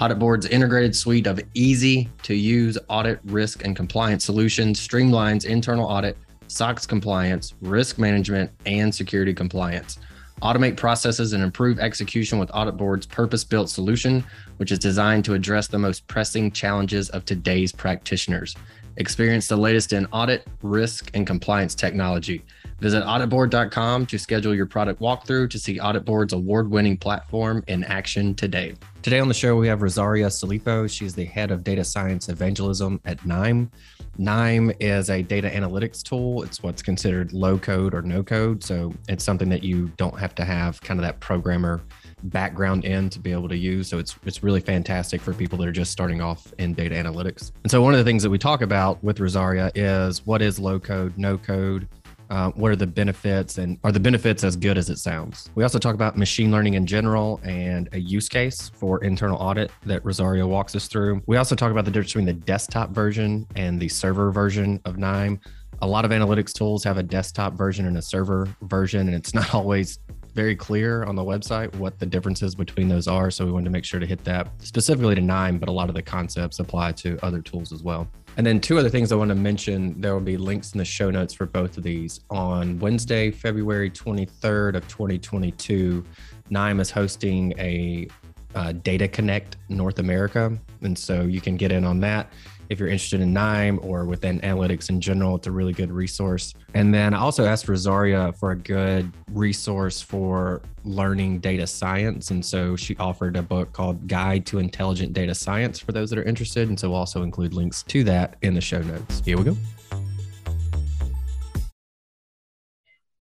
AuditBoard's integrated suite of easy to use audit, risk, and compliance solutions streamlines internal audit, SOX compliance, risk management, and security compliance. Automate processes and improve execution with AuditBoard's purpose built solution, which is designed to address the most pressing challenges of today's practitioners. Experience the latest in audit, risk, and compliance technology. Visit auditboard.com to schedule your product walkthrough to see AuditBoard's award winning platform in action today. Today on the show, we have Rosaria Silipo. She's the head of data science evangelism at KNIME. KNIME is a data analytics tool. It's what's considered low code or no code. So it's something that you don't have to have kind of that programmer background in to be able to use. So it's it's really fantastic for people that are just starting off in data analytics. And so one of the things that we talk about with Rosaria is what is low code, no code, uh, what are the benefits and are the benefits as good as it sounds? We also talk about machine learning in general and a use case for internal audit that Rosaria walks us through. We also talk about the difference between the desktop version and the server version of KNIME. A lot of analytics tools have a desktop version and a server version, and it's not always very clear on the website what the differences between those are. So we wanted to make sure to hit that specifically to KNIME, but a lot of the concepts apply to other tools as well. And then two other things I want to mention. There will be links in the show notes for both of these. On Wednesday, February 23rd of 2022, KNIME is hosting a uh, Data Connect North America. And so you can get in on that if you're interested in KNIME or within analytics in general, it's a really good resource. And then I also asked Rosaria for a good resource for learning data science. And so she offered a book called Guide to Intelligent Data Science for those that are interested. And so we'll also include links to that in the show notes. Here we go.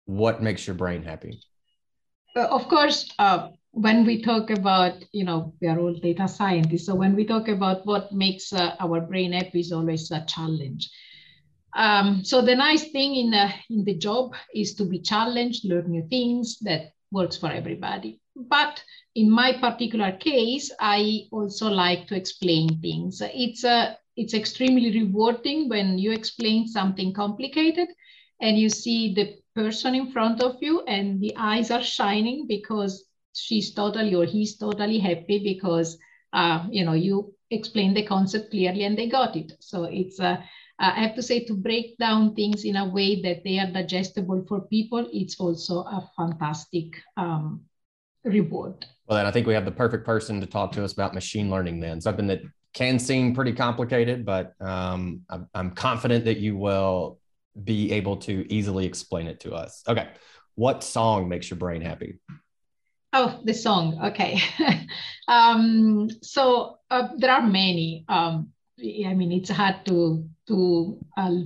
What makes your brain happy? Uh, of course, uh, when we talk about, you know, we are all data scientists. So when we talk about what makes uh, our brain happy is always a challenge. Um, so the nice thing in the, in the job is to be challenged, learn new things that works for everybody. But in my particular case, I also like to explain things. It's uh, it's extremely rewarding when you explain something complicated and you see the person in front of you and the eyes are shining because she's totally or he's totally happy because uh, you know you explain the concept clearly and they got it. So it's uh, I have to say to break down things in a way that they are digestible for people. It's also a fantastic um, reward. Well, then I think we have the perfect person to talk to us about machine learning. Then something that can seem pretty complicated, but um, I'm, I'm confident that you will be able to easily explain it to us. Okay, what song makes your brain happy? Oh, the song. Okay. um, so uh, there are many. Um, I mean, it's hard to to uh,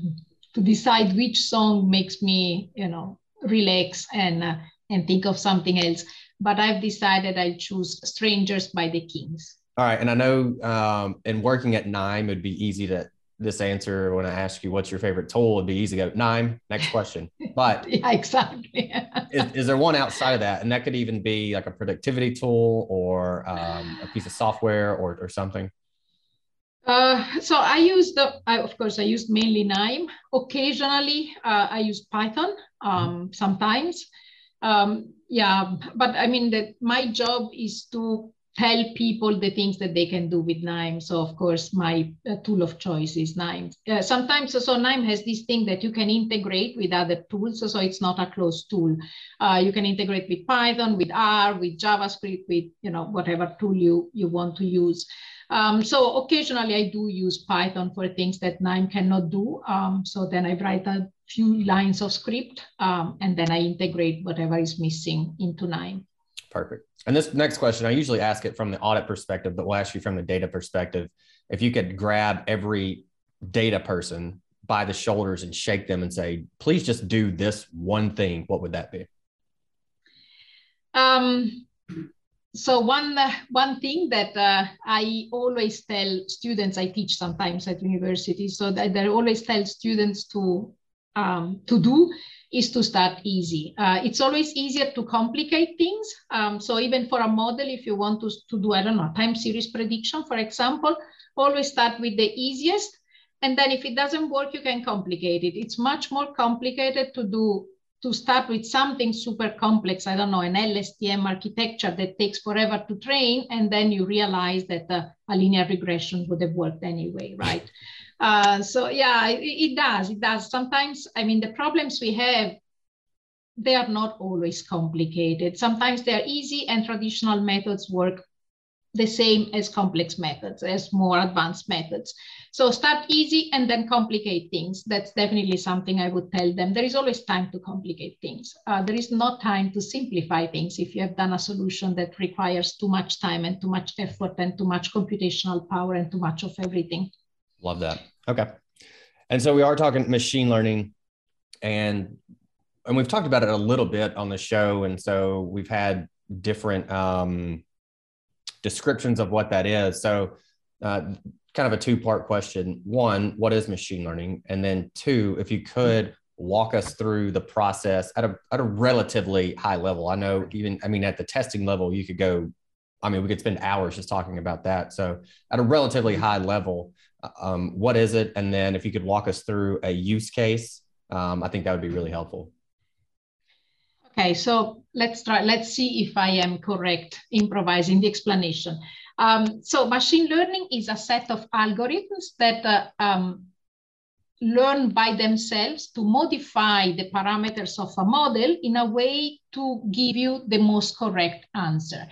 to decide which song makes me, you know, relax and uh, and think of something else. But I've decided I choose "Strangers" by the Kinks. All right, and I know um, in working at KNIME, it'd be easy to this answer when I ask you what's your favorite tool, it'd be easy to go KNIME. Next question. But yeah, exactly. is, is, there one outside of that? And that could even be like a productivity tool or um, a piece of software or, or something. Uh, so I use the, I, of course, I use mainly KNIME. Occasionally, uh, I use Python um, mm-hmm. sometimes. Um, yeah, but I mean that my job is to tell people the things that they can do with KNIME. So of course, my uh, tool of choice is KNIME. Uh, sometimes, so, KNIME has this thing that you can integrate with other tools. So, so it's not a closed tool. Uh, you can integrate with Python, with R, with JavaScript, with you know whatever tool you, you want to use. Um, so occasionally I do use Python for things that KNIME cannot do. Um, so then I write a few lines of script um, and then I integrate whatever is missing into KNIME. Perfect. And this next question, I usually ask it from the audit perspective, but we'll ask you from the data perspective. if you could grab every data person by the shoulders and shake them and say, please just do this one thing, what would that be? Um, so one uh, one thing that uh, I always tell students, I teach sometimes at universities, so that I always tell students to um, to do is to start easy. Uh, it's always easier to complicate things. Um, so even for a model, if you want to, to do, I don't know, time series prediction, for example, always start with the easiest. And then if it doesn't work, you can complicate it. It's much more complicated to do to start with something super complex, I don't know, an LSTM architecture that takes forever to train, and then you realize that uh, a linear regression would have worked anyway, right? Uh, so yeah, it, it, does, it does. Sometimes, I mean, the problems we have, they are not always complicated. Sometimes they're easy and traditional methods work the same as complex methods, as more advanced methods. So start easy and then complicate things. That's definitely something I would tell them. There is always time to complicate things. Uh, there is not time to simplify things if you have done a solution that requires too much time and too much effort and too much computational power and too much of everything. Love that. Okay. And so we are talking machine learning and and we've talked about it a little bit on the show. And so we've had different um, descriptions of what that is. So, uh, kind of a two part question. One, what is machine learning? And then two, if you could walk us through the process at a, at a relatively high level. I know even, I mean, at the testing level, you could go, I mean, we could spend hours just talking about that. So, at a relatively high level, um, what is it? And then if you could walk us through a use case, um, I think that would be really helpful. Okay, so let's try, let's see if I am correct improvising the explanation. Um, so machine learning is a set of algorithms that uh, um, learn by themselves to modify the parameters of a model in a way to give you the most correct answer.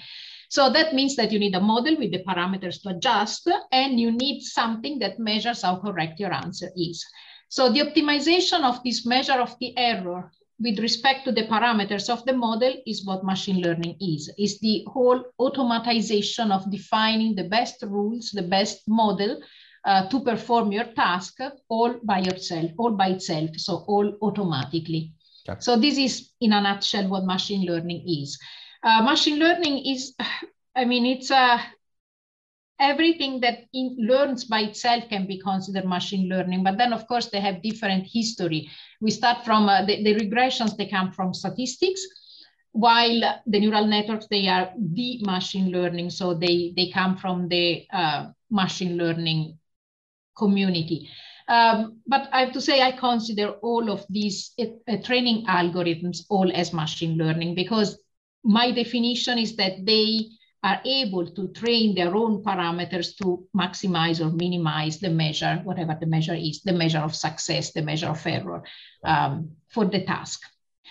So that means that you need a model with the parameters to adjust, and you need something that measures how correct your answer is. So the optimization of this measure of the error with respect to the parameters of the model is what machine learning is. Is the whole automatization of defining the best rules, the best model uh, to perform your task all by yourself, all by itself, so all automatically. Okay. So this is in a nutshell what machine learning is. Uh, machine learning is, I mean, it's a everything that in, learns by itself can be considered machine learning. But then, of course, they have different history. We start from uh, the, the regressions, they come from statistics, while the neural networks, they are the machine learning. So they, they come from the uh, machine learning community. Um, but I have to say, I consider all of these uh, training algorithms all as machine learning because my definition is that they are able to train their own parameters to maximize or minimize the measure, whatever the measure is, the measure of success, the measure of error um, for the task.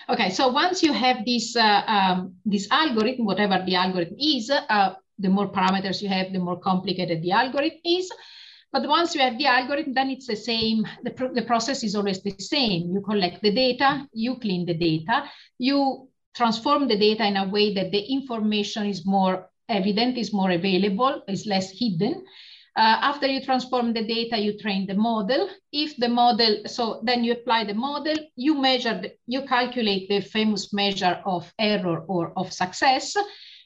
Okay, so once you have this, uh, um, this algorithm, whatever the algorithm is, uh, the more parameters you have, the more complicated the algorithm is. But once you have the algorithm, then it's the same. The, pro the process is always the same. You collect the data, you clean the data, you transform the data in a way that the information is more evident, is more available, is less hidden. Uh, after you transform the data, you train the model. If the model, so then you apply the model, you measure, the, you calculate the famous measure of error or of success.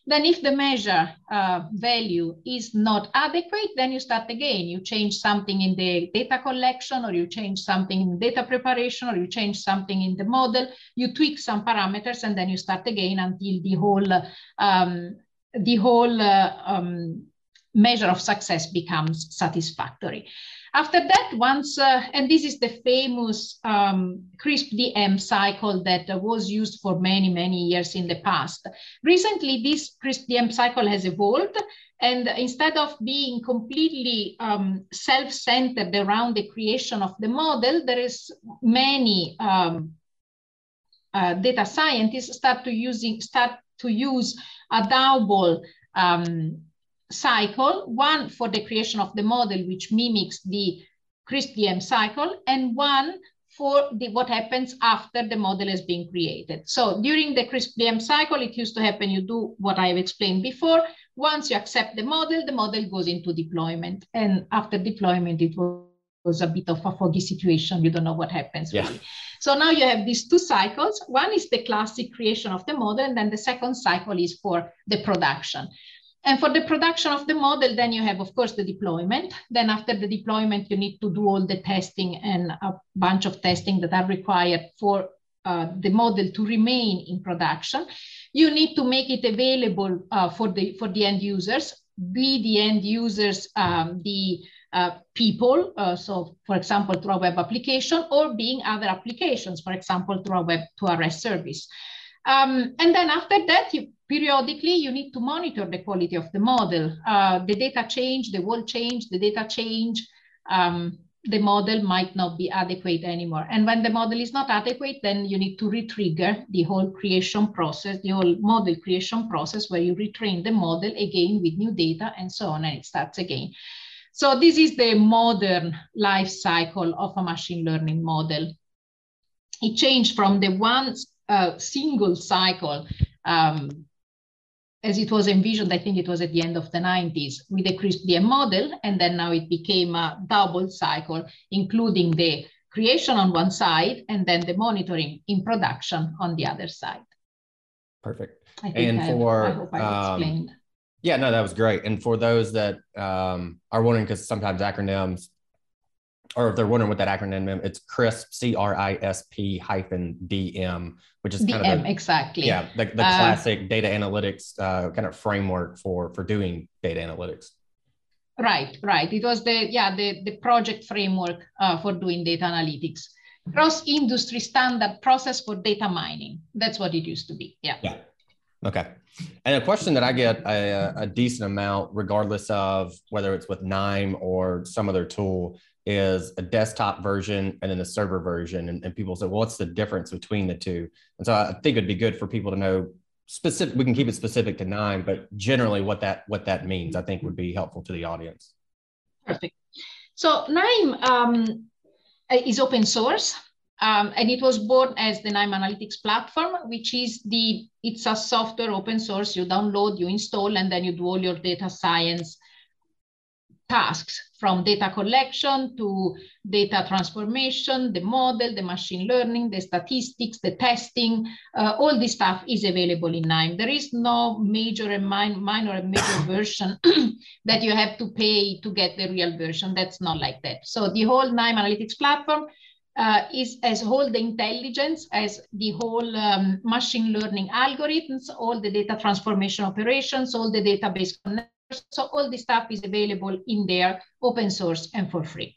Then if the measure uh, value is not adequate, then you start again. You change something in the data collection or you change something in data preparation or you change something in the model, you tweak some parameters and then you start again until the whole um, the whole uh, um, measure of success becomes satisfactory. After that, once, uh, and this is the famous um, CRISP-DM cycle that uh, was used for many, many years in the past. Recently, this CRISP-DM cycle has evolved, and instead of being completely um, self-centered around the creation of the model, there is many um, uh, data scientists start to using start to use a double um, cycle, one for the creation of the model, which mimics the CRISP-DM cycle, and one for the, what happens after the model has been created. So during the CRISP-DM cycle, it used to happen, you do what I've explained before, Once you accept the model, the model goes into deployment. And after deployment, it was a bit of a foggy situation. You don't know what happens yeah. really. So now you have these two cycles. One is the classic creation of the model, and then the second cycle is for the production. And for the production of the model, then you have, of course, the deployment. Then after the deployment, you need to do all the testing and a bunch of testing that are required for uh, the model to remain in production. You need to make it available uh, for, the, for the end users, be the end users um, the uh, people, uh, so for example, through a web application or being other applications, for example, through a web to a REST service. Um, and then after that, you, periodically, you need to monitor the quality of the model. Uh, the data change, the world change, the data change, um, the model might not be adequate anymore. And when the model is not adequate, then you need to retrigger the whole creation process, the whole model creation process where you retrain the model again with new data and so on, and it starts again. So this is the modern life cycle of a machine learning model. It changed from the one uh, single cycle um, as it was envisioned, I think it was at the end of the 90s with the CRISP-DM model, and then now it became a double cycle, including the creation on one side and then the monitoring in production on the other side. Perfect. and I for, I hope I um, explained. Yeah, no, that was great. And for those that um, are wondering, because sometimes acronyms or if they're wondering what that acronym is, it's CRISP, C R I S P hyphen D M, which is kind DM, of the, exactly. Yeah, the, the uh, classic data analytics uh, kind of framework for for doing data analytics. Right, right. It was the yeah the the project framework uh, for doing data analytics. Cross industry standard process for data mining. That's what it used to be. Yeah. Yeah. Okay. And a question that I get a, a, decent amount, regardless of whether it's with KNIME or some other tool, is a desktop version and then a server version. And, and people say, well, what's the difference between the two? And so I think it'd be good for people to know specific, we can keep it specific to KNIME, but generally what that, what that means, I think would be helpful to the audience. Perfect. So KNIME um, is open source. Um, and it was born as the KNIME Analytics platform, which is the, it's a software open source, you download, you install, and then you do all your data science tasks from data collection to data transformation, the model, the machine learning, the statistics, the testing, uh, all this stuff is available in KNIME. There is no major and min minor and major version that you have to pay to get the real version. That's not like that. So the whole KNIME analytics platform uh, is as whole the intelligence as the whole um, machine learning algorithms, all the data transformation operations, all the database connections, so all this stuff is available in there, open source and for free.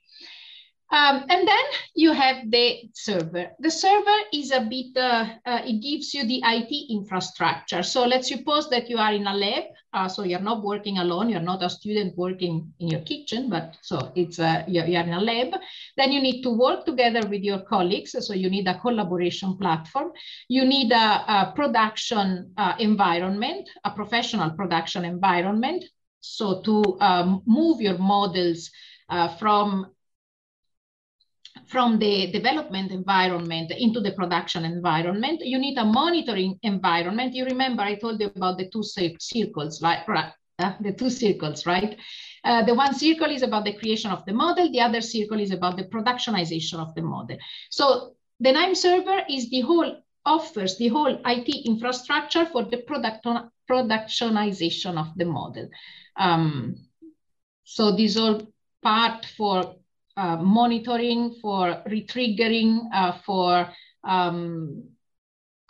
Um, and then you have the server. The server is a bit, uh, uh, it gives you the IT infrastructure. So let's suppose that you are in a lab. Uh, so you're not working alone. You're not a student working in your kitchen, but so it's uh, you're, you're in a lab. Then you need to work together with your colleagues. So you need a collaboration platform. You need a, a production uh, environment, a professional production environment so to um, move your models uh, from from the development environment into the production environment, you need a monitoring environment. You remember I told you about the two circles, like right, uh, the two circles, right? Uh, the one circle is about the creation of the model. The other circle is about the productionization of the model. So the KNIME server is the whole offers the whole IT infrastructure for the product productionization of the model. Um, so this all part for uh, monitoring, for retriggering, uh, for um,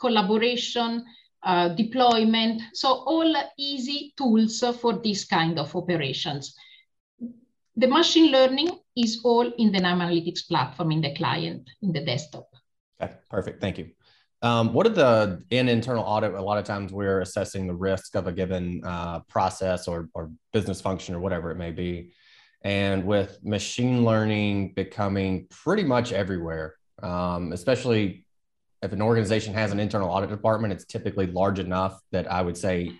collaboration, uh, deployment. So all easy tools for this kind of operations. The machine learning is all in the Analytics platform in the client, in the desktop. Okay, perfect. Thank you. Um, what are the in internal audit? A lot of times we're assessing the risk of a given uh, process or, or business function or whatever it may be. And with machine learning becoming pretty much everywhere, um, especially if an organization has an internal audit department, it's typically large enough that I would say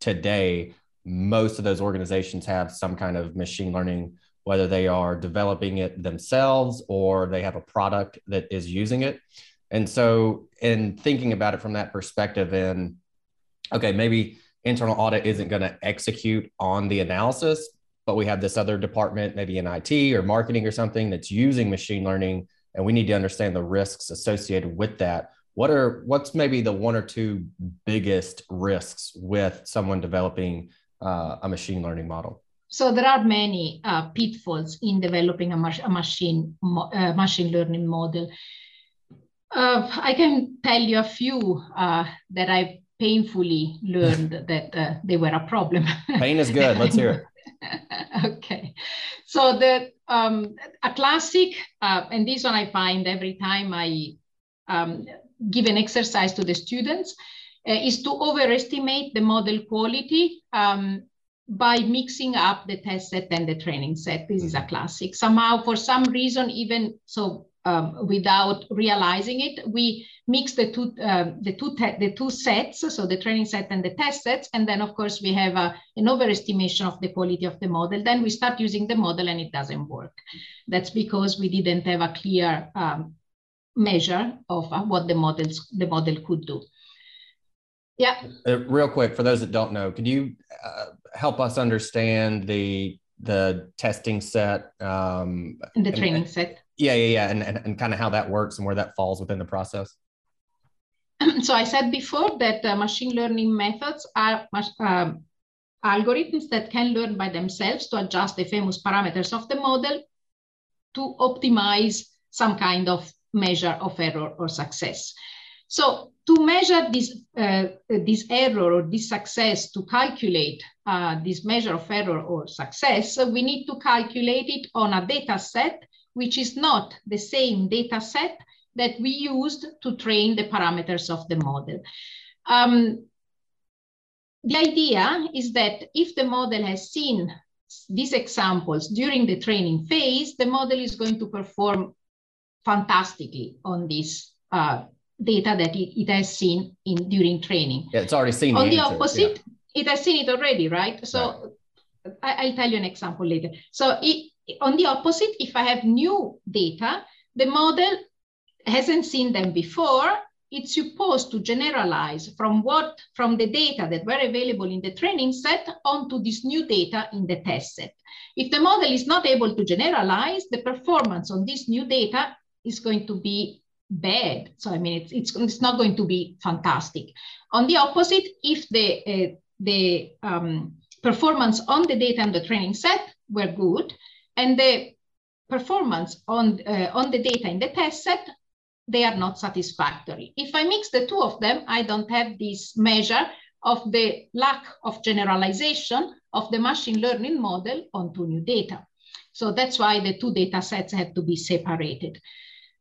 today, most of those organizations have some kind of machine learning, whether they are developing it themselves or they have a product that is using it. And so, in thinking about it from that perspective, and okay, maybe internal audit isn't going to execute on the analysis, but we have this other department, maybe in IT or marketing or something that's using machine learning, and we need to understand the risks associated with that. What are what's maybe the one or two biggest risks with someone developing uh, a machine learning model? So there are many uh, pitfalls in developing a, a machine uh, machine learning model. Uh, I can tell you a few uh, that I painfully learned that uh, they were a problem. Pain is good. Let's hear it. okay, so the um, a classic, uh, and this one I find every time I um, give an exercise to the students, is to overestimate the model quality um, by mixing up the test set and the training set. This is a mm-hmm. classic. Somehow, for some reason, even so, um, without realizing it, we mix the two um, the two the two sets, so the training set and the test sets, and then of course we have a, an overestimation of the quality of the model. Then we start using the model and it doesn't work. That's because we didn't have a clear um, measure of uh, what the models the model could do. Yeah. Uh, real quick, for those that don't know, could you uh, help us understand the the testing set um, and the training and, set? Yeah, yeah, yeah, and, and, and kind of how that works and where that falls within the process. So I said before that uh, machine learning methods are um, algorithms that can learn by themselves to adjust the famous parameters of the model to optimize some kind of measure of error or success. So to measure this, uh, this error or this success, to calculate uh, this measure of error or success, we need to calculate it on a data set, which is not the same data set that we used to train the parameters of the model. Um, the idea is that if the model has seen these examples during the training phase, the model is going to perform fantastically on this uh, data that it, it has seen in during training. Yeah, it's already seen. On the, the opposite, yeah. it has seen it already, right? So right. I, will tell you an example later. So it, on the opposite, if I have new data, the model hasn't seen them before. It's supposed to generalize from what from the data that were available in the training set onto this new data in the test set. If the model is not able to generalize, the performance on this new data is going to be bad. So I mean, it's, it's, it's not going to be fantastic. On the opposite, if the, uh, the um, performance on the data and the training set were good, and the performance on, uh, on the data in the test set, they are not satisfactory. If I mix the two of them, I don't have this measure of the lack of generalization of the machine learning model onto new data. So that's why the two data sets have to be separated.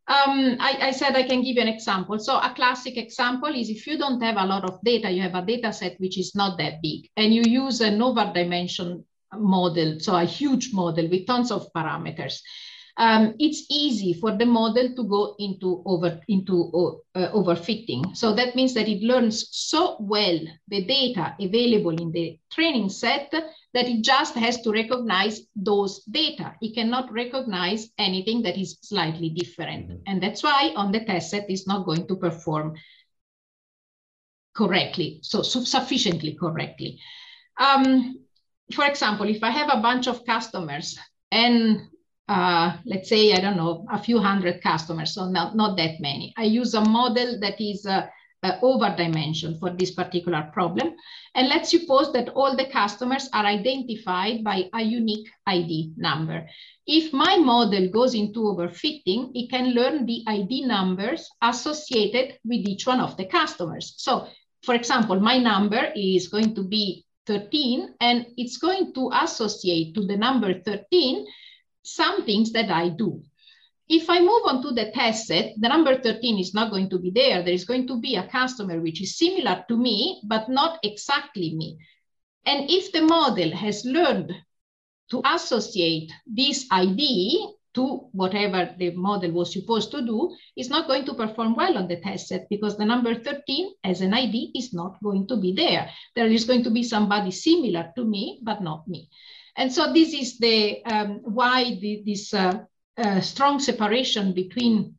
Um, I, I, said I can give you an example. So a classic example is if you don't have a lot of data, you have a data set which is not that big, and you use an over dimension model, so a huge model with tons of parameters. Um, it's easy for the model to go into over into uh, overfitting. So that means that it learns so well the data available in the training set that it just has to recognize those data. It cannot recognize anything that is slightly different. Mm -hmm. And that's why on the test set is not going to perform correctly, so, so sufficiently correctly. Um, for example, if I have a bunch of customers and uh, let's say, I don't know, a few hundred customers, so not, not that many. I use a model that is uh, uh, over dimension for this particular problem. And let's suppose that all the customers are identified by a unique ID number. If my model goes into overfitting, it can learn the ID numbers associated with each one of the customers. So for example, my number is going to be 13 and it's going to associate to the number 13 some things that I do. If I move on to the test set, the number 13 is not going to be there. There is going to be a customer which is similar to me, but not exactly me. And if the model has learned to associate this ID to whatever the model was supposed to do, is not going to perform well on the test set because the number 13 as an ID is not going to be there. There is going to be somebody similar to me, but not me. And so this is the um, why the, this uh, uh, strong separation between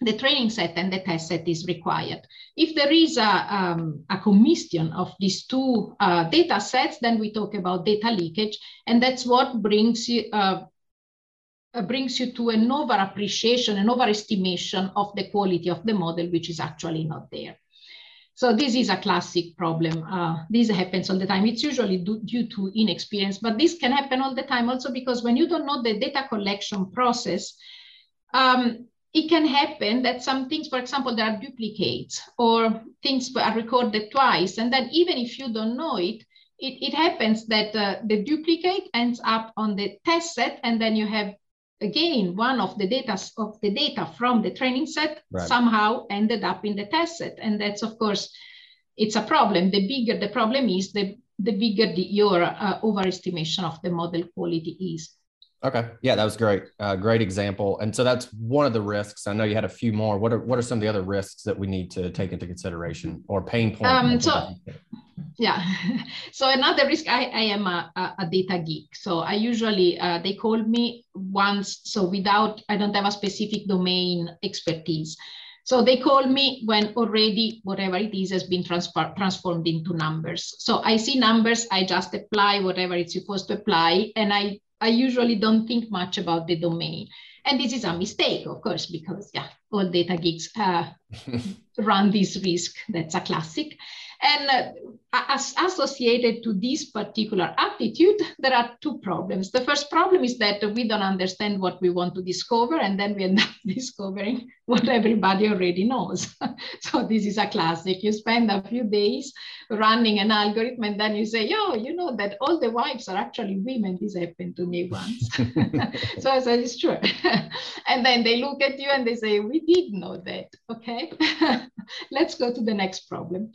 the training set and the test set is required. If there is a, um, a commission of these two uh, data sets, then we talk about data leakage, and that's what brings you, uh, uh, brings you to an over appreciation, an overestimation of the quality of the model, which is actually not there. So this is a classic problem. Uh, this happens all the time. It's usually due to inexperience, but this can happen all the time also because when you don't know the data collection process, um, it can happen that some things, for example, there are duplicates or things are recorded twice. And then even if you don't know it, it, it happens that uh, the duplicate ends up on the test set and then you have again one of the data of the data from the training set right. somehow ended up in the test set and that's of course it's a problem the bigger the problem is the the bigger the, your uh, overestimation of the model quality is Okay. Yeah, that was great. Uh, great example. And so that's one of the risks. I know you had a few more. What are what are some of the other risks that we need to take into consideration or pain points? Um, so, yeah. so another risk. I, I am a, a data geek. So I usually uh, they call me once. So without I don't have a specific domain expertise. So they call me when already whatever it is has been transfer, transformed into numbers. So I see numbers, I just apply whatever it's supposed to apply, and I I usually don't think much about the domain. And this is a mistake, of course, because yeah, all data geeks uh, run this risk. That's a classic. And uh, as associated to this particular attitude, there are two problems. The first problem is that we don't understand what we want to discover, and then we end up discovering what everybody already knows. so this is a classic. You spend a few days running an algorithm, and then you say, "Oh, you know that all the wives are actually women." This happened to me once. so I said, "It's true." and then they look at you and they say, "We did know that." Okay, let's go to the next problem.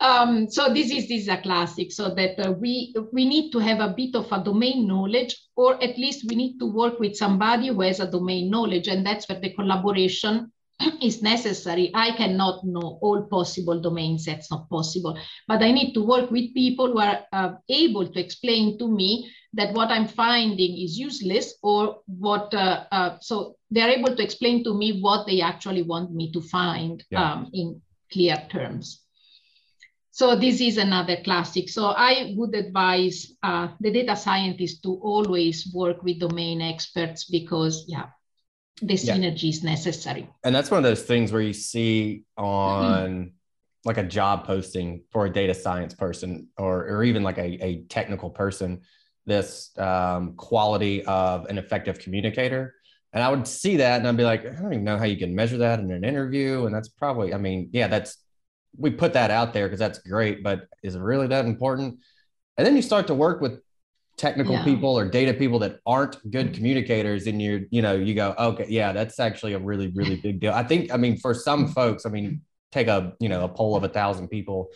Um, so this is this is a classic. So that uh, we we need to have a bit of a domain knowledge, or at least we need to work with somebody who has a domain knowledge, and that's where the collaboration is necessary. I cannot know all possible domains. That's not possible. But I need to work with people who are uh, able to explain to me that what I'm finding is useless, or what. Uh, uh, so they are able to explain to me what they actually want me to find yeah. um, in clear terms. So this is another classic. So I would advise uh, the data scientists to always work with domain experts because, yeah, the synergy yeah. is necessary. And that's one of those things where you see on mm-hmm. like a job posting for a data science person or, or even like a, a technical person, this um, quality of an effective communicator. And I would see that and I'd be like, I don't even know how you can measure that in an interview. And that's probably, I mean, yeah, that's we put that out there because that's great, but is it really that important? And then you start to work with technical yeah. people or data people that aren't good communicators and you're you know you go okay yeah that's actually a really really big deal i think i mean for some folks i mean take a you know a poll of a thousand people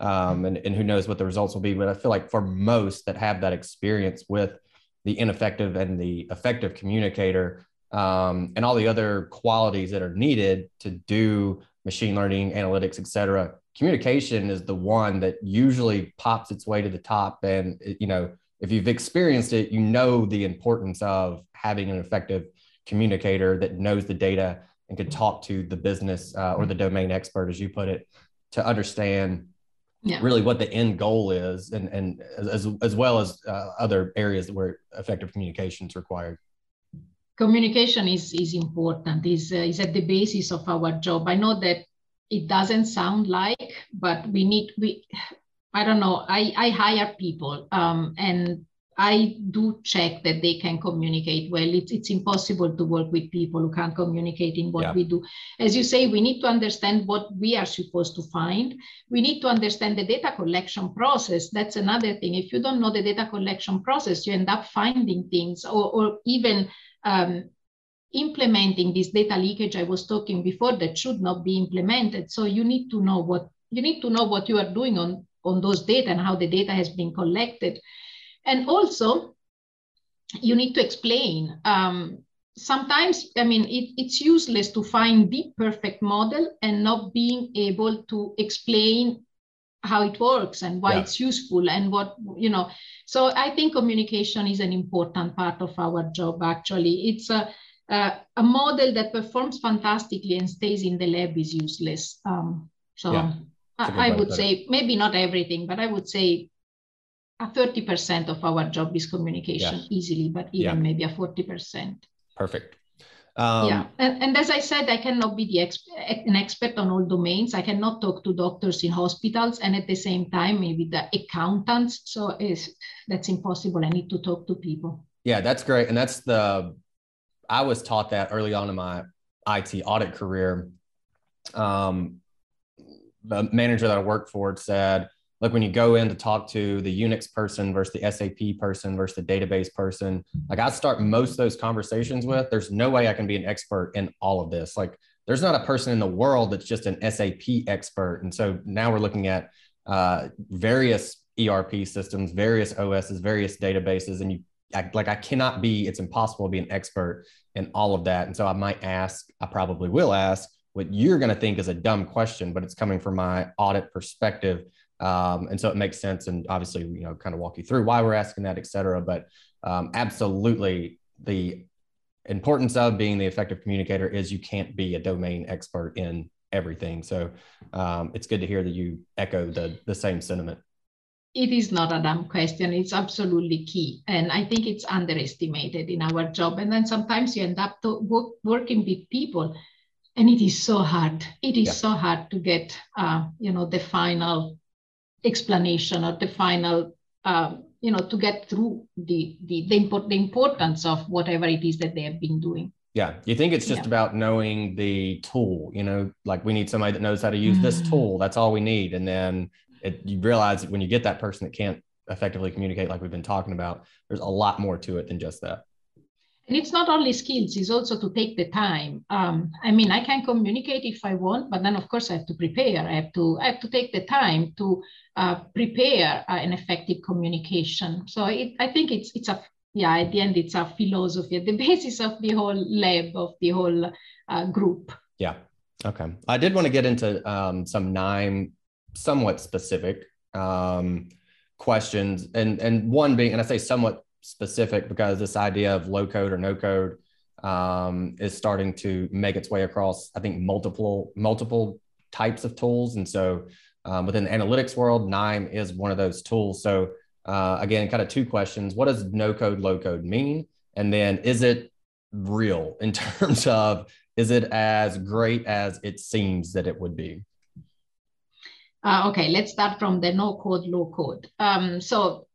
um, and, and who knows what the results will be but i feel like for most that have that experience with the ineffective and the effective communicator um, and all the other qualities that are needed to do machine learning, analytics, et cetera, communication is the one that usually pops its way to the top. And, you know, if you've experienced it, you know the importance of having an effective communicator that knows the data and could talk to the business uh, or the domain expert, as you put it, to understand yeah. really what the end goal is and, and as, as well as uh, other areas where effective communication is required communication is, is important, is, uh, is at the basis of our job. I know that it doesn't sound like, but we need, we, I don't know, I, I hire people um, and I do check that they can communicate well. It's, it's impossible to work with people who can't communicate in what yeah. we do. As you say, we need to understand what we are supposed to find. We need to understand the data collection process. That's another thing. If you don't know the data collection process, you end up finding things or, or even um, implementing this data leakage I was talking before that should not be implemented. So you need to know what you need to know what you are doing on, on those data and how the data has been collected. And also, you need to explain. Um, sometimes, I mean, it, it's useless to find the perfect model and not being able to explain how it works and why yeah. it's useful and what you know so i think communication is an important part of our job actually it's a uh, a model that performs fantastically and stays in the lab is useless. Um, so yeah, I, I would say maybe not everything, but I would say a 30% of our job is communication yeah. easily, but even maybe a 40%. Perfect. Um, yeah, and, and as I said, I cannot be the exp- an expert on all domains. I cannot talk to doctors in hospitals and at the same time, maybe the accountants. So is that's impossible. I need to talk to people. Yeah, that's great, and that's the. I was taught that early on in my IT audit career. Um, the manager that I worked for said, like when you go in to talk to the Unix person versus the SAP person versus the database person, like I start most of those conversations with, there's no way I can be an expert in all of this. Like there's not a person in the world that's just an SAP expert. And so now we're looking at uh, various ERP systems, various OSs, various databases, and you I, like I cannot be. It's impossible to be an expert in all of that. And so I might ask. I probably will ask what you're going to think is a dumb question, but it's coming from my audit perspective um, and so it makes sense. And obviously, you know, kind of walk you through why we're asking that, et cetera. But um, absolutely, the importance of being the effective communicator is you can't be a domain expert in everything. So um, it's good to hear that you echo the, the same sentiment. It is not a dumb question. It's absolutely key. And I think it's underestimated in our job. And then sometimes you end up to work, working with people and it is so hard. It is yeah. so hard to get, uh, you know, the final explanation or the final, um, you know, to get through the the the, import, the importance of whatever it is that they have been doing. Yeah, you think it's just yeah. about knowing the tool. You know, like we need somebody that knows how to use mm. this tool. That's all we need, and then it, you realize when you get that person that can't effectively communicate, like we've been talking about, there's a lot more to it than just that and it's not only skills it's also to take the time. Um, i mean i can communicate if i want but then of course i have to prepare. I have to i have to take the time to uh, prepare uh, an effective communication. So it, i think it's it's a yeah at the end it's a philosophy at the basis of the whole lab of the whole uh, group. Yeah. Okay. I did want to get into um, some KNIME somewhat specific um, questions and and one being and i say somewhat specific because this idea of low code or no code um, is starting to make its way across, I think, multiple multiple types of tools. And so um, within the analytics world, KNIME is one of those tools. So uh, again, kind of two questions. What does no code, low code mean? And then is it real in terms of is it as great as it seems that it would be? Uh, okay, let's start from the no code, low code. Um, so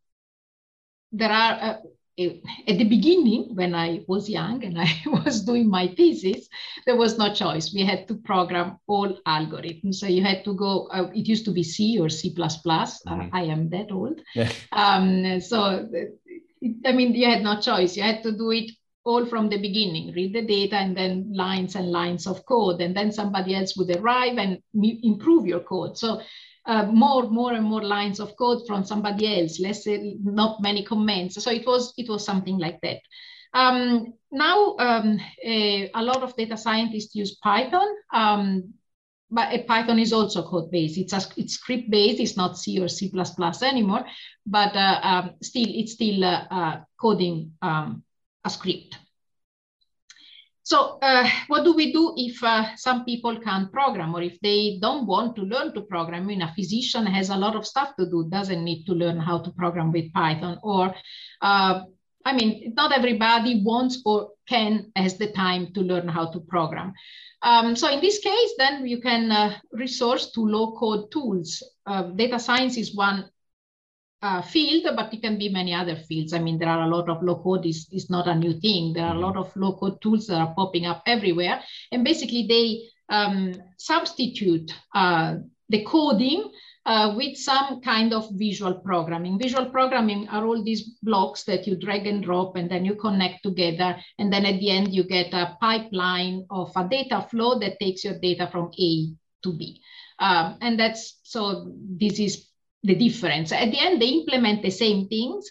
there are uh, at the beginning when i was young and i was doing my thesis there was no choice. We had to program all algorithms. So you had to go uh, it used to be c or c++ uh, mm-hmm. uh, i am that old. Yeah. um, so i mean you had no choice. You had to do it all from the beginning. Read the data and then lines and lines of code and then somebody else would arrive and improve your code. So uh, more, more and more lines of code from somebody else, less, not many comments. So it was, it was something like that. Um, now, um, a, a, lot of data scientists use Python, um, but Python is also code based. It's a, it's script based. It's not C or C++ anymore, but uh, um, still, it's still uh, uh coding um, a script. So uh, what do we do if uh, some people can't program or if they don't want to learn to program? I mean, a physician has a lot of stuff to do, doesn't need to learn how to program with Python. Or, uh, I mean, not everybody wants or can has the time to learn how to program. Um, so in this case, then you can uh, resource to low-code tools. Uh, data science is one uh, field, but it can be many other fields. I mean, there are a lot of low code is, is not a new thing. There are a mm-hmm. lot of low code tools that are popping up everywhere. And basically they um, substitute uh, the coding uh, with some kind of visual programming. Visual programming are all these blocks that you drag and drop and then you connect together. And then at the end, you get a pipeline of a data flow that takes your data from A to B. Um, and that's so this is the difference. At the end, they implement the same things,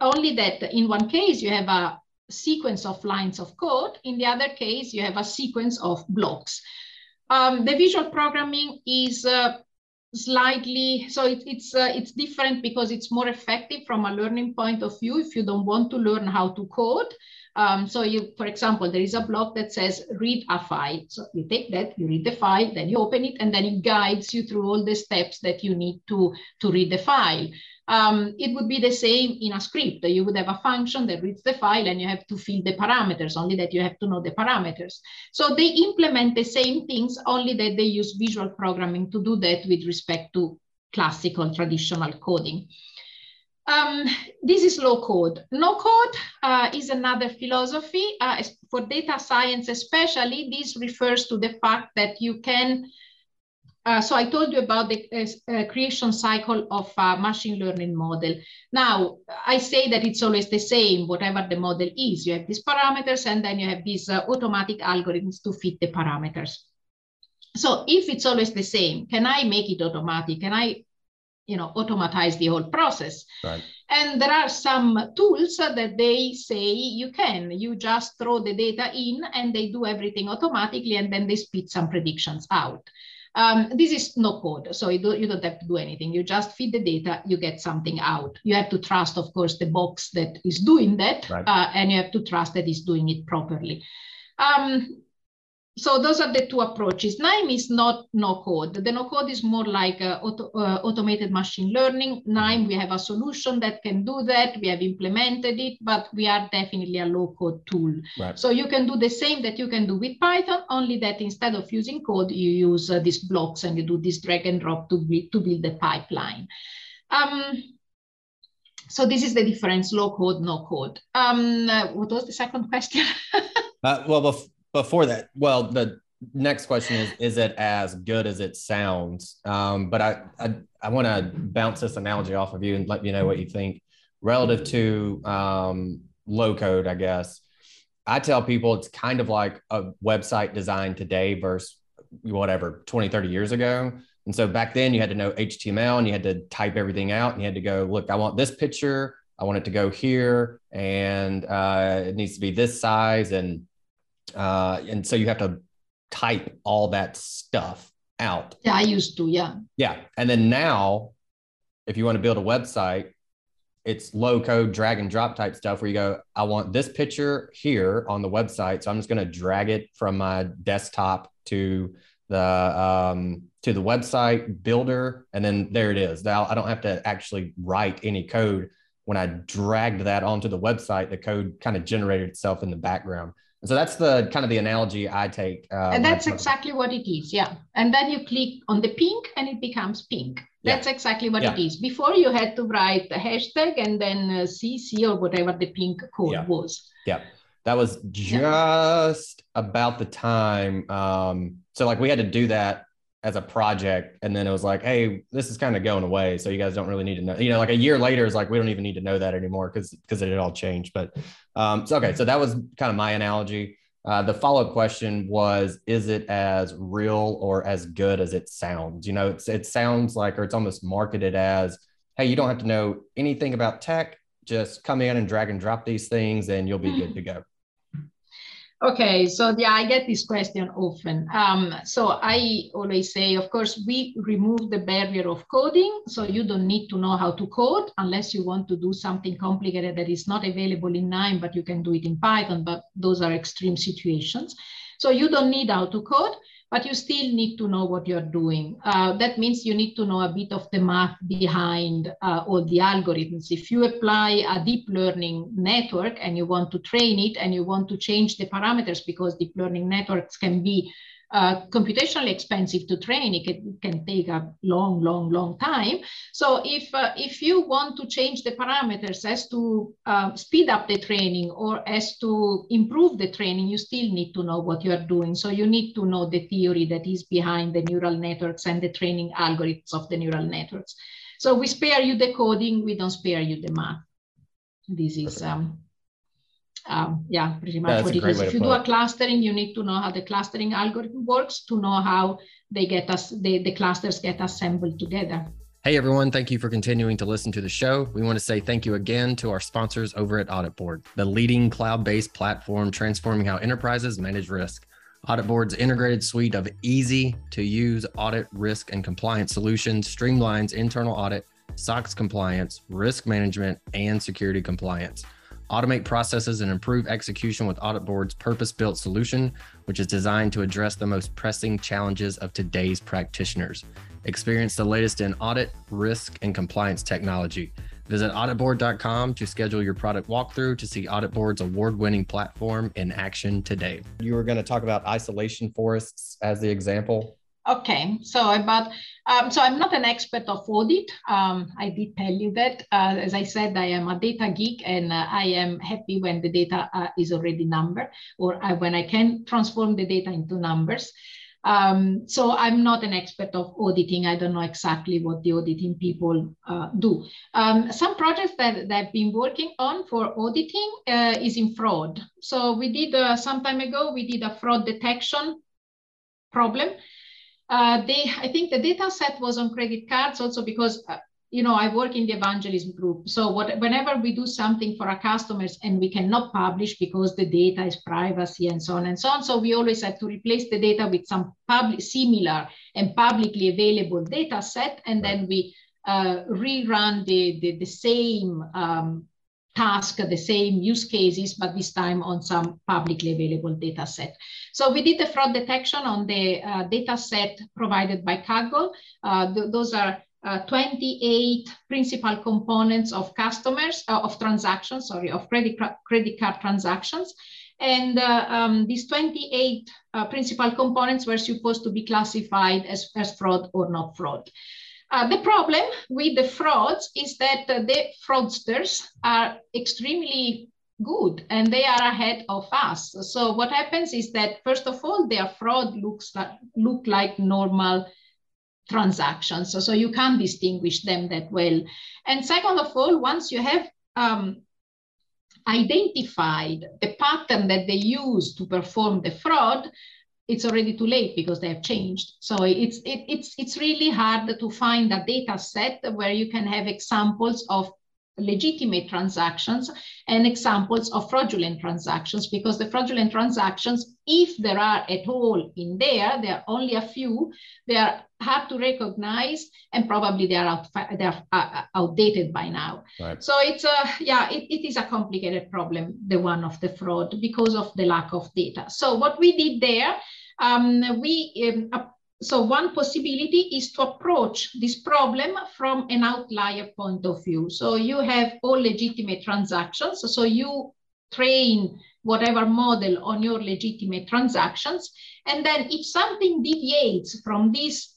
only that in one case you have a sequence of lines of code. In the other case, you have a sequence of blocks. Um, the visual programming is uh, slightly so it, it's uh, it's different because it's more effective from a learning point of view if you don't want to learn how to code um, so you for example there is a block that says read a file so you take that you read the file then you open it and then it guides you through all the steps that you need to to read the file um, it would be the same in a script. You would have a function that reads the file and you have to fill the parameters, only that you have to know the parameters. So they implement the same things, only that they use visual programming to do that with respect to classical traditional coding. Um, this is low code. No code uh, is another philosophy. Uh, for data science especially, this refers to the fact that you can uh, so I told you about the uh, uh, creation cycle of a machine learning model. Now, I say that it's always the same, whatever the model is. You have these parameters, and then you have these uh, automatic algorithms to fit the parameters. So if it's always the same, can I make it automatic? Can I, you know, automatize the whole process? Right. And there are some tools that they say you can. You just throw the data in, and they do everything automatically, and then they spit some predictions out. Um, this is no code, so you, do, you don't have to do anything. You just feed the data, you get something out. You have to trust, of course, the box that is doing that, right. uh, and you have to trust that it's doing it properly. Um, so those are the two approaches. KNIME is not no code. The no code is more like uh, auto, uh, automated machine learning. KNIME, we have a solution that can do that. We have implemented it, but we are definitely a low code tool. Right. So you can do the same that you can do with Python, only that instead of using code, you use uh, these blocks and you do this drag and drop to, be, to build the pipeline. Um, so this is the difference, low code, no code. Um, uh, what was the second question? Uh, well, before that, well, the next question is is it as good as it sounds? Um, but i i, I want to bounce this analogy off of you and let you know what you think. Relative to um, low code i guess i tell people it's kind of like a website design today versus whatever 20 30 years ago. And so back then you had to know html and you had to type everything out and you had to go look i want this picture. I want it to go here and uh, it needs to be this size and uh, and so you have to type all that stuff out. Yeah, I used to. Yeah. Yeah. And then now, if you want to build a website, it's low code drag and drop type stuff where you go, I want this picture here on the website. So I'm just going to drag it from my desktop to the um, to the website builder, and then there it is. Now I don't have to actually write any code. When I dragged that onto the website, the code kind of generated itself in the background so that's the kind of the analogy I take. Uh, and that's exactly what it is. Yeah. And then you click on the pink and it becomes pink. That's yeah. exactly what yeah. it is. Before you had to write the hashtag and then uh, CC or whatever the pink code yeah. was. Yeah. That was just about the time. Um, so like we had to do that as a project and then it was like hey this is kind of going away so you guys don't really need to know you know like a year later is like we don't even need to know that anymore because because it had all changed but um so okay so that was kind of my analogy. Uh, the follow-up question was is it as real or as good as it sounds? You know it's, it sounds like or it's almost marketed as hey you don't have to know anything about tech just come in and drag and drop these things and you'll be good to go Okay, so yeah, I get this question often. Um, so I always say, of course, we remove the barrier of coding. So you don't need to know how to code unless you want to do something complicated that is not available in KNIME, but you can do it in Python, but those are extreme situations. So you don't need how to code but you still need to know what you're doing. Uh, that means you need to know a bit of the math behind uh, all the algorithms. If you apply a deep learning network and you want to train it and you want to change the parameters because deep learning networks can be uh, computationally expensive to train. It can, it can, take a long, long, long time. So if, uh, if you want to change the parameters as to uh, speed up the training or as to improve the training, you still need to know what you are doing. So you need to know the theory that is behind the neural networks and the training algorithms of the neural networks. So we spare you the coding, we don't spare you the math. This is um, um, yeah, pretty much what it is. If you do a clustering, you need to know how the clustering algorithm works to know how they get us the, the clusters get assembled together. Hey everyone, thank you for continuing to listen to the show. We want to say thank you again to our sponsors over at AuditBoard, the leading cloud-based platform transforming how enterprises manage risk. AuditBoard's integrated suite of easy to use audit, risk, and compliance solutions streamlines internal audit, SOX compliance, risk management, and security compliance. Automate processes and improve execution with AuditBoard's purpose built solution, which is designed to address the most pressing challenges of today's practitioners. Experience the latest in audit, risk, and compliance technology. Visit auditboard.com to schedule your product walkthrough to see AuditBoard's award winning platform in action today. You were going to talk about isolation forests as the example. Okay, so about um, so I'm not an expert of audit. Um, I did tell you that. Uh, as I said, I am a data geek, and uh, I am happy when the data uh, is already number, or I, when I can transform the data into numbers. Um, so I'm not an expert of auditing. I don't know exactly what the auditing people uh, do. Um, some projects that, that I've been working on for auditing uh, is in fraud. So we did uh, some time ago, we did a fraud detection problem. Uh, they, I think the data set was on credit cards also because uh, you know, I work in the evangelism group. So what, whenever we do something for our customers and we cannot publish because the data is privacy and so on and so on. So we always have to replace the data with some public, similar and publicly available data set. And then we uh, rerun the, the, the same um, task, the same use cases, but this time on some publicly available data set. So we did the fraud detection on the uh, data set provided by Kaggle. Uh, th those are uh, 28 principal components of customers, uh, of transactions, sorry, of credit, credit card transactions. And uh, um, these 28 uh, principal components were supposed to be classified as, as fraud or not fraud. Uh, the problem with the frauds is that the fraudsters are extremely good and they are ahead of us. So what happens is that first of all, their fraud looks like, look like normal transactions. So, so you can't distinguish them that well. And second of all, once you have um, identified the pattern that they use to perform the fraud, it's already too late because they have changed. So it's it, it's it's really hard to find a data set where you can have examples of legitimate transactions and examples of fraudulent transactions because the fraudulent transactions, if there are at all in there, there are only a few, they are hard to recognize and probably they are out, they are uh, uh, outdated by now. Right. So it's a, yeah, it, it is a complicated problem, the one of the fraud because of the lack of data. So what we did there, um, we um, so one possibility is to approach this problem from an outlier point of view. So you have all legitimate transactions. So you train whatever model on your legitimate transactions. And then if something deviates from these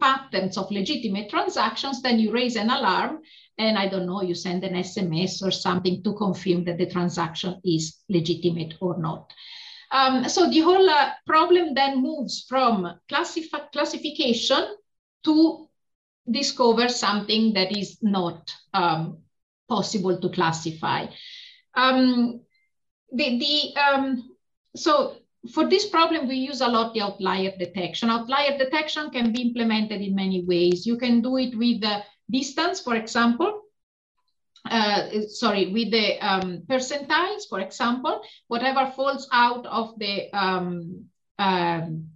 patterns of legitimate transactions, then you raise an alarm and I don't know, you send an SMS or something to confirm that the transaction is legitimate or not. Um, so the whole uh, problem then moves from classif classification to discover something that is not um, possible to classify. Um, the, the, um, so for this problem, we use a lot the outlier detection. Outlier detection can be implemented in many ways. You can do it with the distance, for example uh, sorry, with the um, percentiles, for example, whatever falls out of the um, um,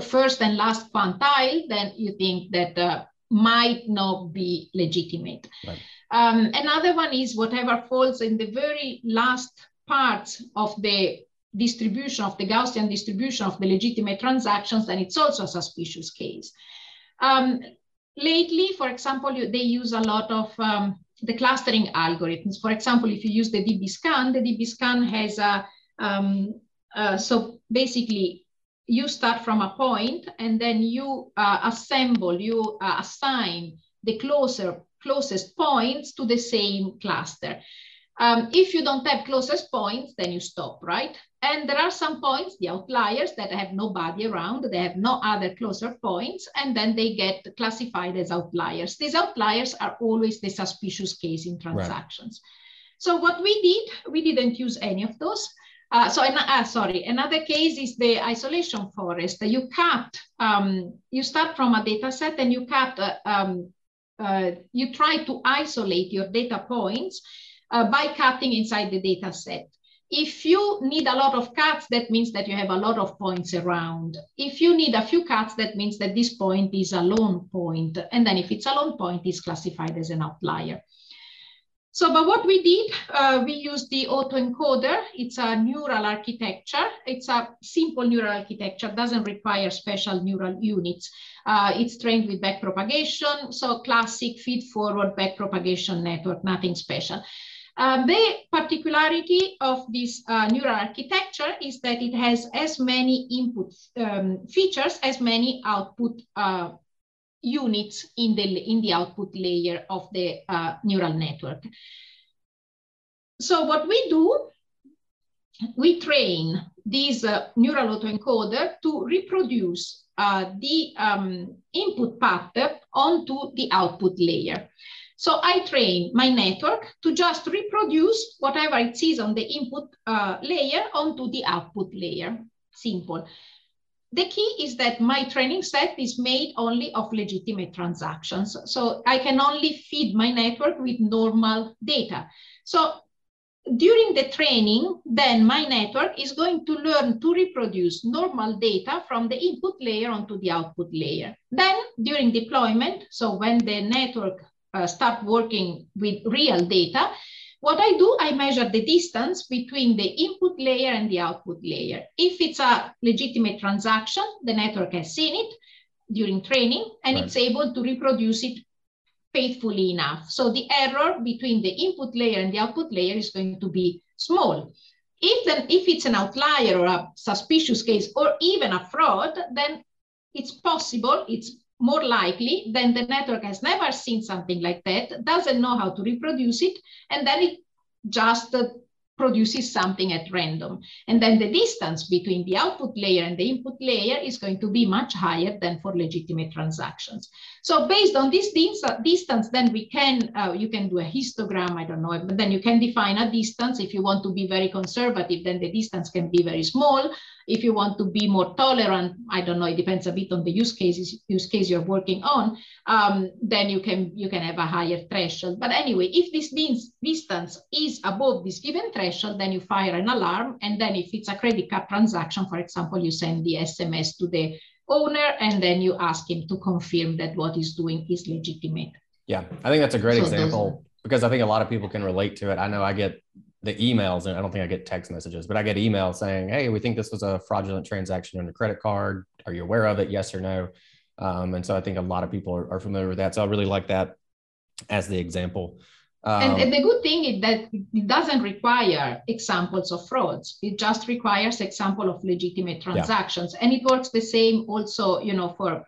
first and last quantile, then you think that uh, might not be legitimate. Right. Um, another one is whatever falls in the very last part of the distribution of the Gaussian distribution of the legitimate transactions, then it's also a suspicious case. Um, lately, for example, you, they use a lot of um, the clustering algorithms. For example, if you use the DBSCAN, the DBSCAN has a, um, uh, so basically you start from a point and then you uh, assemble, you uh, assign the closer, closest points to the same cluster. Um, if you don't have closest points, then you stop, right? And there are some points, the outliers, that have nobody around, they have no other closer points, and then they get classified as outliers. These outliers are always the suspicious case in transactions. Right. So what we did, we didn't use any of those. Uh, so, uh, sorry, another case is the isolation forest. You cut, um, you start from a data set and you cut, uh, um, uh, you try to isolate your data points uh, by cutting inside the data set. if you need a lot of cuts, that means that you have a lot of points around. If you need a few cuts, that means that this point is a lone point. And then if it's a lone point, it's classified as an outlier. So, but what we did, uh, we used the autoencoder. It's a neural architecture. It's a simple neural architecture, doesn't require special neural units. Uh, it's trained with backpropagation. So classic feed-forward backpropagation network, nothing special. Uh, the particularity of this uh, neural architecture is that it has as many input um, features as many output uh, units in the, in the output layer of the uh, neural network. So what we do, we train this uh, neural autoencoder to reproduce the um, input path onto the output layer. So I train my network to just reproduce whatever it sees on the input uh, layer onto the output layer. Simple. The key is that my training set is made only of legitimate transactions. So I can only feed my network with normal data. So during the training, then my network is going to learn to reproduce normal data from the input layer onto the output layer. Then during deployment, so when the network uh, start working with real data, what I do, I measure the distance between the input layer and the output layer. If it's a legitimate transaction, the network has seen it during training and right. it's able to reproduce it faithfully enough. So the error between the input layer and the output layer is going to be small. If, then, if it's an outlier or a suspicious case or even a fraud, then it's possible, it's more likely than the network has never seen something like that, doesn't know how to reproduce it, and then it just uh, produces something at random. And then the distance between the output layer and the input layer is going to be much higher than for legitimate transactions. So based on this distance, then we can, uh, you can do a histogram, I don't know, but then you can define a distance. If you want to be very conservative, then the distance can be very small. If you want to be more tolerant, I don't know, it depends a bit on the use cases, use case you're working on, um, then you can, you can have a higher threshold. But anyway, if this means distance is above this given threshold, then you fire an alarm. And then if it's a credit card transaction, for example, you send the SMS to the owner and then you ask him to confirm that what he's doing is legitimate. Yeah, I think that's a great so example because I think a lot of people can relate to it. I know I get the emails, and I don't think I get text messages, but I get emails saying, "Hey, we think this was a fraudulent transaction on your credit card. Are you aware of it? Yes or no?" Um, and so I think a lot of people are, are, familiar with that. So I really like that as the example. Um, and, and, the good thing is that it doesn't require examples of frauds. It just requires example of legitimate transactions, yeah. and it works the same also, you know, for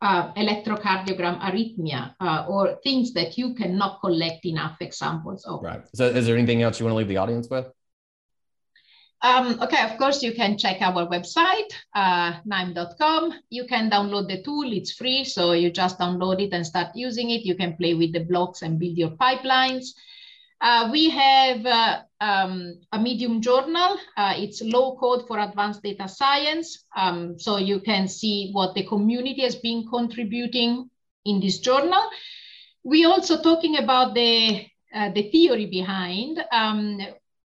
uh, electrocardiogram arrhythmia uh, or things that you cannot collect enough examples of. Right. So is there anything else you want to leave the audience with? Um, okay, of course, you can check our website, uh, knime.com. You can download the tool, it's free. So you just download it and start using it. You can play with the blocks and build your pipelines. Uh, we have uh, um, a Medium journal. Uh, it's low code for advanced data science. Um, so you can see what the community has been contributing in this journal. We also talking about the, uh, the theory behind um,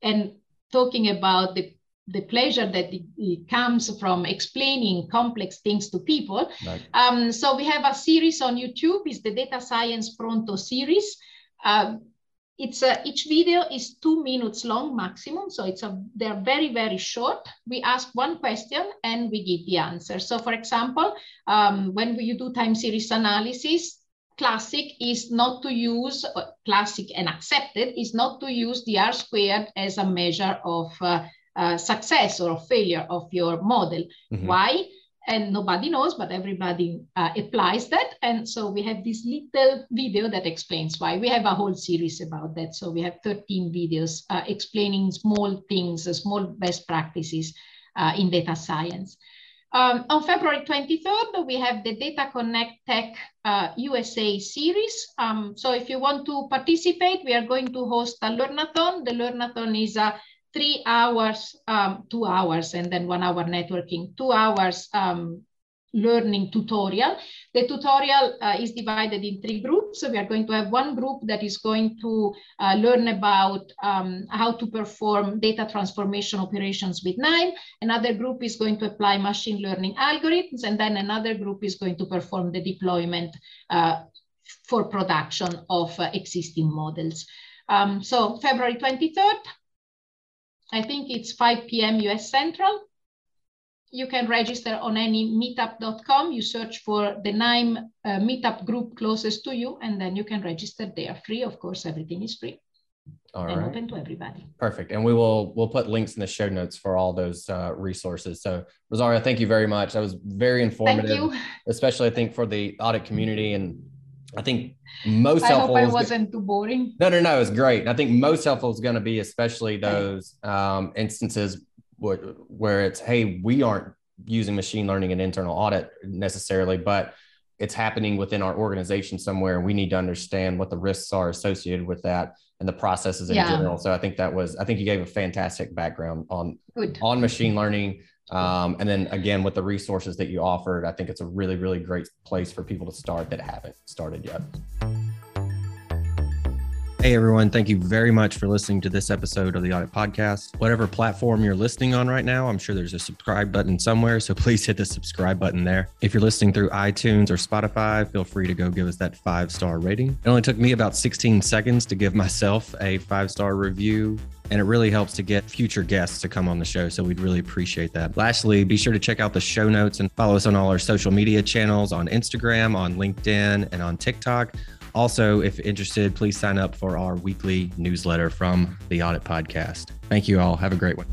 and talking about the the pleasure that it, comes from explaining complex things to people. Right. Um, so we have a series on YouTube, is the Data Science Pronto series. It's a, each video is two minutes long maximum. So it's a, they're very, very short. We ask one question and we give the answer. So for example, um, when you do time series analysis, classic is not to use, uh, classic and accepted is not to use the R squared as a measure of uh, uh, success or failure of your model. Mm -hmm. Why? And nobody knows, but everybody uh, applies that. And so we have this little video that explains why. We have a whole series about that. So we have 13 videos uh, explaining small things, uh, small best practices uh, in data science. Um, on February 23rd, we have the Data Connect Tech USA uh, series. Um, so if you want to participate, we are going to host a Learnathon. The Learnathon is a three hours, um, two hours, and then one hour networking, two hours um, learning tutorial. The tutorial uh, is divided in three groups. So we are going to have one group that is going to uh, learn about um, how to perform data transformation operations with KNIME. Another group is going to apply machine learning algorithms. And then another group is going to perform the deployment uh, for production of uh, existing models. Um, so February 23rd, I think it's 5 p.m. US Central you can register on any meetup.com. You search for the KNIME uh, meetup group closest to you, and then you can register They are free. Of course, everything is free. All and right. open to everybody. Perfect. And we will we'll put links in the show notes for all those uh, resources. So Rosaria, thank you very much. That was very informative, especially I think for the audit community. And I think most I helpful. I hope I wasn't too boring. No, no, no. It's great. I think most helpful is going to be especially those um, instances where it's hey we aren't using machine learning and internal audit necessarily but it's happening within our organization somewhere and we need to understand what the risks are associated with that and the processes in yeah. general so i think that was i think you gave a fantastic background on Good. on machine learning um, and then again with the resources that you offered i think it's a really really great place for people to start that haven't started yet Hey, everyone. Thank you very much for listening to this episode of the Audit Podcast. Whatever platform you're listening on right now, I'm sure there's a subscribe button somewhere. So please hit the subscribe button there. If you're listening through iTunes or Spotify, feel free to go give us that five star rating. It only took me about 16 seconds to give myself a five star review and it really helps to get future guests to come on the show. So we'd really appreciate that. Lastly, be sure to check out the show notes and follow us on all our social media channels on Instagram, on LinkedIn, and on TikTok. Also, if interested, please sign up for our weekly newsletter from the Audit Podcast. Thank you all. Have a great one.